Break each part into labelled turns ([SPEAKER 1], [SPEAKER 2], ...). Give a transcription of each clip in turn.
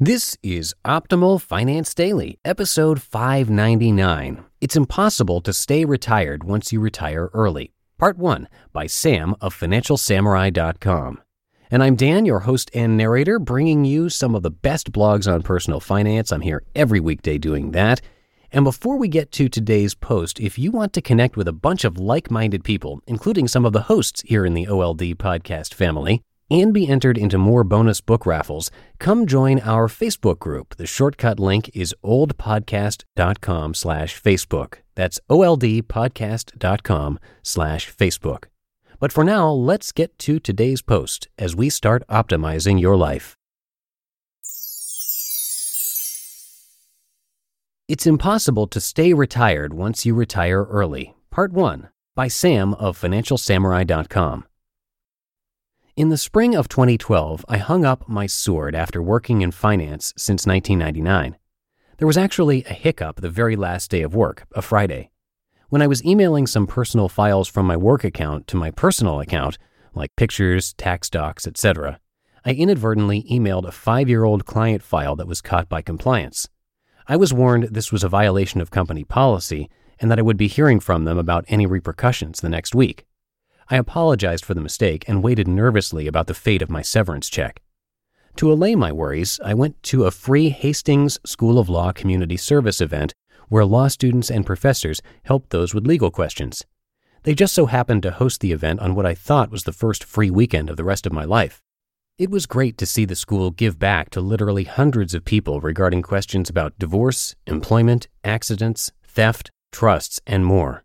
[SPEAKER 1] This is Optimal Finance Daily, episode 599. It's impossible to stay retired once you retire early. Part 1 by Sam of FinancialSamurai.com. And I'm Dan, your host and narrator, bringing you some of the best blogs on personal finance. I'm here every weekday doing that. And before we get to today's post, if you want to connect with a bunch of like minded people, including some of the hosts here in the OLD podcast family, and be entered into more bonus book raffles, come join our Facebook group. The shortcut link is oldpodcast.com slash Facebook. That's oldpodcast.com slash Facebook. But for now, let's get to today's post as we start optimizing your life. It's impossible to stay retired once you retire early. Part 1 by Sam of FinancialSamurai.com. In the spring of 2012, I hung up my sword after working in finance since 1999. There was actually a hiccup the very last day of work, a Friday. When I was emailing some personal files from my work account to my personal account, like pictures, tax docs, etc., I inadvertently emailed a five year old client file that was caught by compliance. I was warned this was a violation of company policy and that I would be hearing from them about any repercussions the next week. I apologized for the mistake and waited nervously about the fate of my severance check. To allay my worries, I went to a free Hastings School of Law community service event where law students and professors helped those with legal questions. They just so happened to host the event on what I thought was the first free weekend of the rest of my life. It was great to see the school give back to literally hundreds of people regarding questions about divorce, employment, accidents, theft, trusts, and more.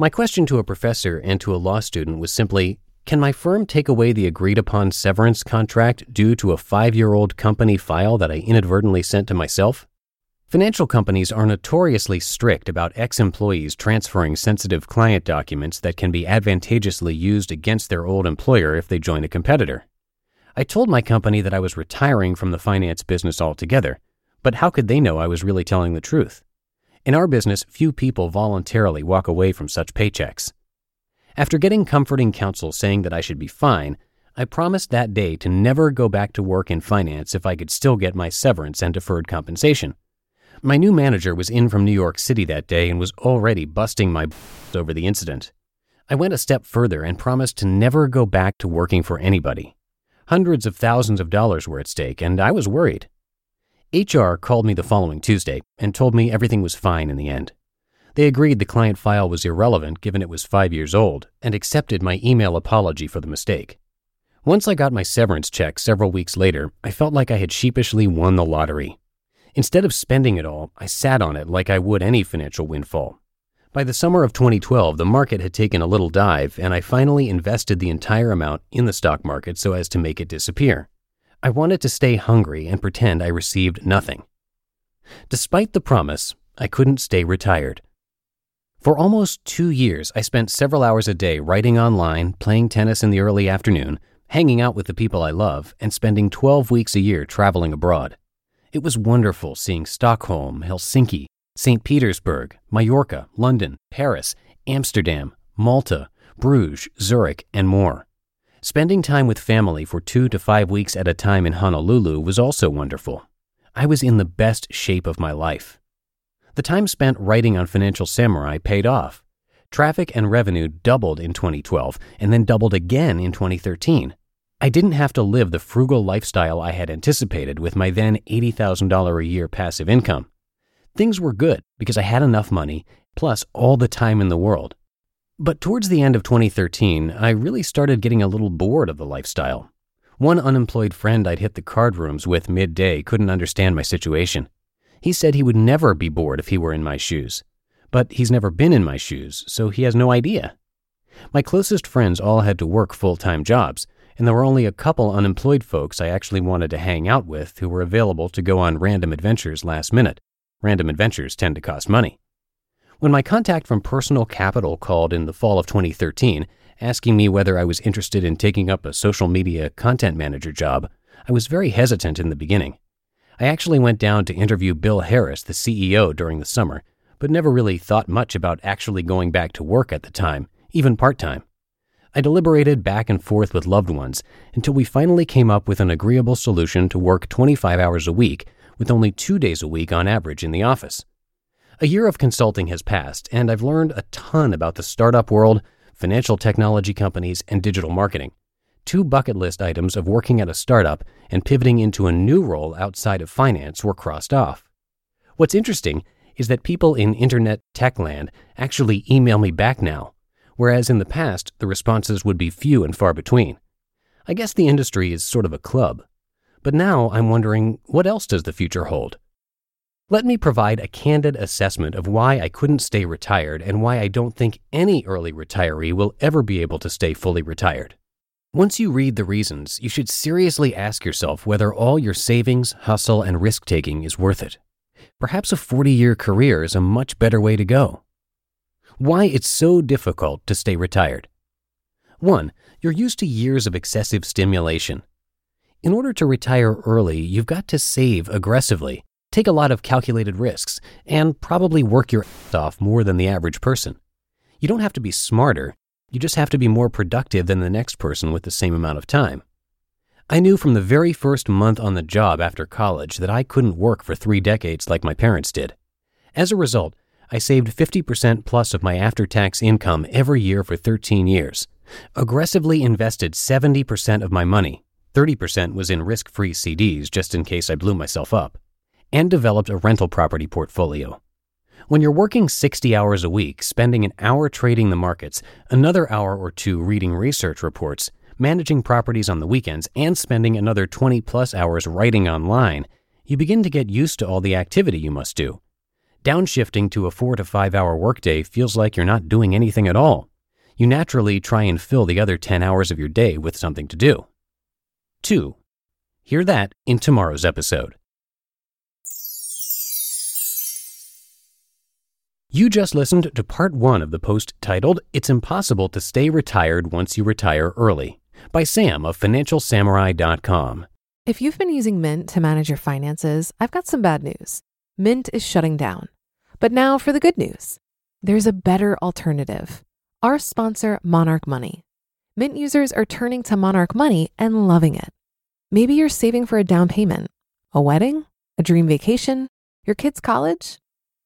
[SPEAKER 1] My question to a professor and to a law student was simply Can my firm take away the agreed upon severance contract due to a five year old company file that I inadvertently sent to myself? Financial companies are notoriously strict about ex employees transferring sensitive client documents that can be advantageously used against their old employer if they join a competitor. I told my company that I was retiring from the finance business altogether, but how could they know I was really telling the truth? In our business, few people voluntarily walk away from such paychecks. After getting comforting counsel saying that I should be fine, I promised that day to never go back to work in finance if I could still get my severance and deferred compensation. My new manager was in from New York City that day and was already busting my b- over the incident. I went a step further and promised to never go back to working for anybody. Hundreds of thousands of dollars were at stake, and I was worried. HR called me the following Tuesday and told me everything was fine in the end. They agreed the client file was irrelevant given it was five years old and accepted my email apology for the mistake. Once I got my severance check several weeks later, I felt like I had sheepishly won the lottery. Instead of spending it all, I sat on it like I would any financial windfall. By the summer of 2012, the market had taken a little dive, and I finally invested the entire amount in the stock market so as to make it disappear. I wanted to stay hungry and pretend I received nothing. Despite the promise, I couldn't stay retired. For almost two years, I spent several hours a day writing online, playing tennis in the early afternoon, hanging out with the people I love, and spending 12 weeks a year traveling abroad. It was wonderful seeing Stockholm, Helsinki, St. Petersburg, Mallorca, London, Paris, Amsterdam, Malta, Bruges, Zurich, and more. Spending time with family for two to five weeks at a time in Honolulu was also wonderful. I was in the best shape of my life. The time spent writing on Financial Samurai paid off. Traffic and revenue doubled in 2012 and then doubled again in 2013. I didn't have to live the frugal lifestyle I had anticipated with my then $80,000 a year passive income. Things were good because I had enough money, plus all the time in the world. But towards the end of 2013, I really started getting a little bored of the lifestyle. One unemployed friend I'd hit the card rooms with midday couldn't understand my situation. He said he would never be bored if he were in my shoes. But he's never been in my shoes, so he has no idea. My closest friends all had to work full time jobs, and there were only a couple unemployed folks I actually wanted to hang out with who were available to go on random adventures last minute. Random adventures tend to cost money. When my contact from Personal Capital called in the fall of 2013, asking me whether I was interested in taking up a social media content manager job, I was very hesitant in the beginning. I actually went down to interview Bill Harris, the CEO, during the summer, but never really thought much about actually going back to work at the time, even part time. I deliberated back and forth with loved ones until we finally came up with an agreeable solution to work 25 hours a week, with only two days a week on average in the office. A year of consulting has passed, and I've learned a ton about the startup world, financial technology companies, and digital marketing. Two bucket list items of working at a startup and pivoting into a new role outside of finance were crossed off. What's interesting is that people in internet tech land actually email me back now, whereas in the past the responses would be few and far between. I guess the industry is sort of a club. But now I'm wondering what else does the future hold? Let me provide a candid assessment of why I couldn't stay retired and why I don't think any early retiree will ever be able to stay fully retired. Once you read the reasons, you should seriously ask yourself whether all your savings, hustle, and risk taking is worth it. Perhaps a 40 year career is a much better way to go. Why it's so difficult to stay retired. 1. You're used to years of excessive stimulation. In order to retire early, you've got to save aggressively take a lot of calculated risks, and probably work your ass off more than the average person. You don't have to be smarter, you just have to be more productive than the next person with the same amount of time. I knew from the very first month on the job after college that I couldn't work for three decades like my parents did. As a result, I saved 50% plus of my after tax income every year for 13 years, aggressively invested 70% of my money, 30% was in risk free CDs just in case I blew myself up and developed a rental property portfolio. When you're working 60 hours a week, spending an hour trading the markets, another hour or two reading research reports, managing properties on the weekends, and spending another 20 plus hours writing online, you begin to get used to all the activity you must do. Downshifting to a four to five hour workday feels like you're not doing anything at all. You naturally try and fill the other 10 hours of your day with something to do. 2. Hear that in tomorrow's episode. You just listened to part one of the post titled It's Impossible to Stay Retired Once You Retire Early by Sam of FinancialSamurai.com.
[SPEAKER 2] If you've been using Mint to manage your finances, I've got some bad news. Mint is shutting down. But now for the good news there's a better alternative. Our sponsor, Monarch Money. Mint users are turning to Monarch Money and loving it. Maybe you're saving for a down payment, a wedding, a dream vacation, your kid's college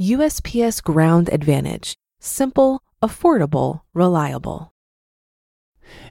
[SPEAKER 2] USPS Ground Advantage: simple, affordable, reliable.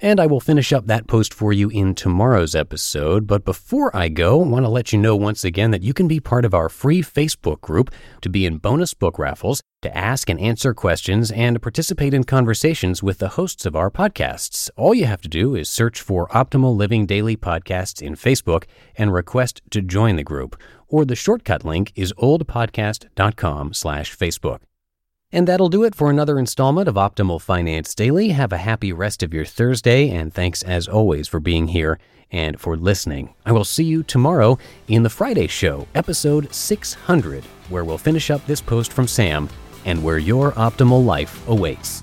[SPEAKER 1] And I will finish up that post for you in tomorrow's episode. But before I go, I want to let you know once again that you can be part of our free Facebook group to be in bonus book raffles, to ask and answer questions, and participate in conversations with the hosts of our podcasts. All you have to do is search for Optimal Living Daily Podcasts in Facebook and request to join the group. Or the shortcut link is oldpodcast.com slash Facebook. And that'll do it for another installment of Optimal Finance Daily. Have a happy rest of your Thursday, and thanks as always for being here and for listening. I will see you tomorrow in the Friday show, episode 600, where we'll finish up this post from Sam and where your optimal life awaits.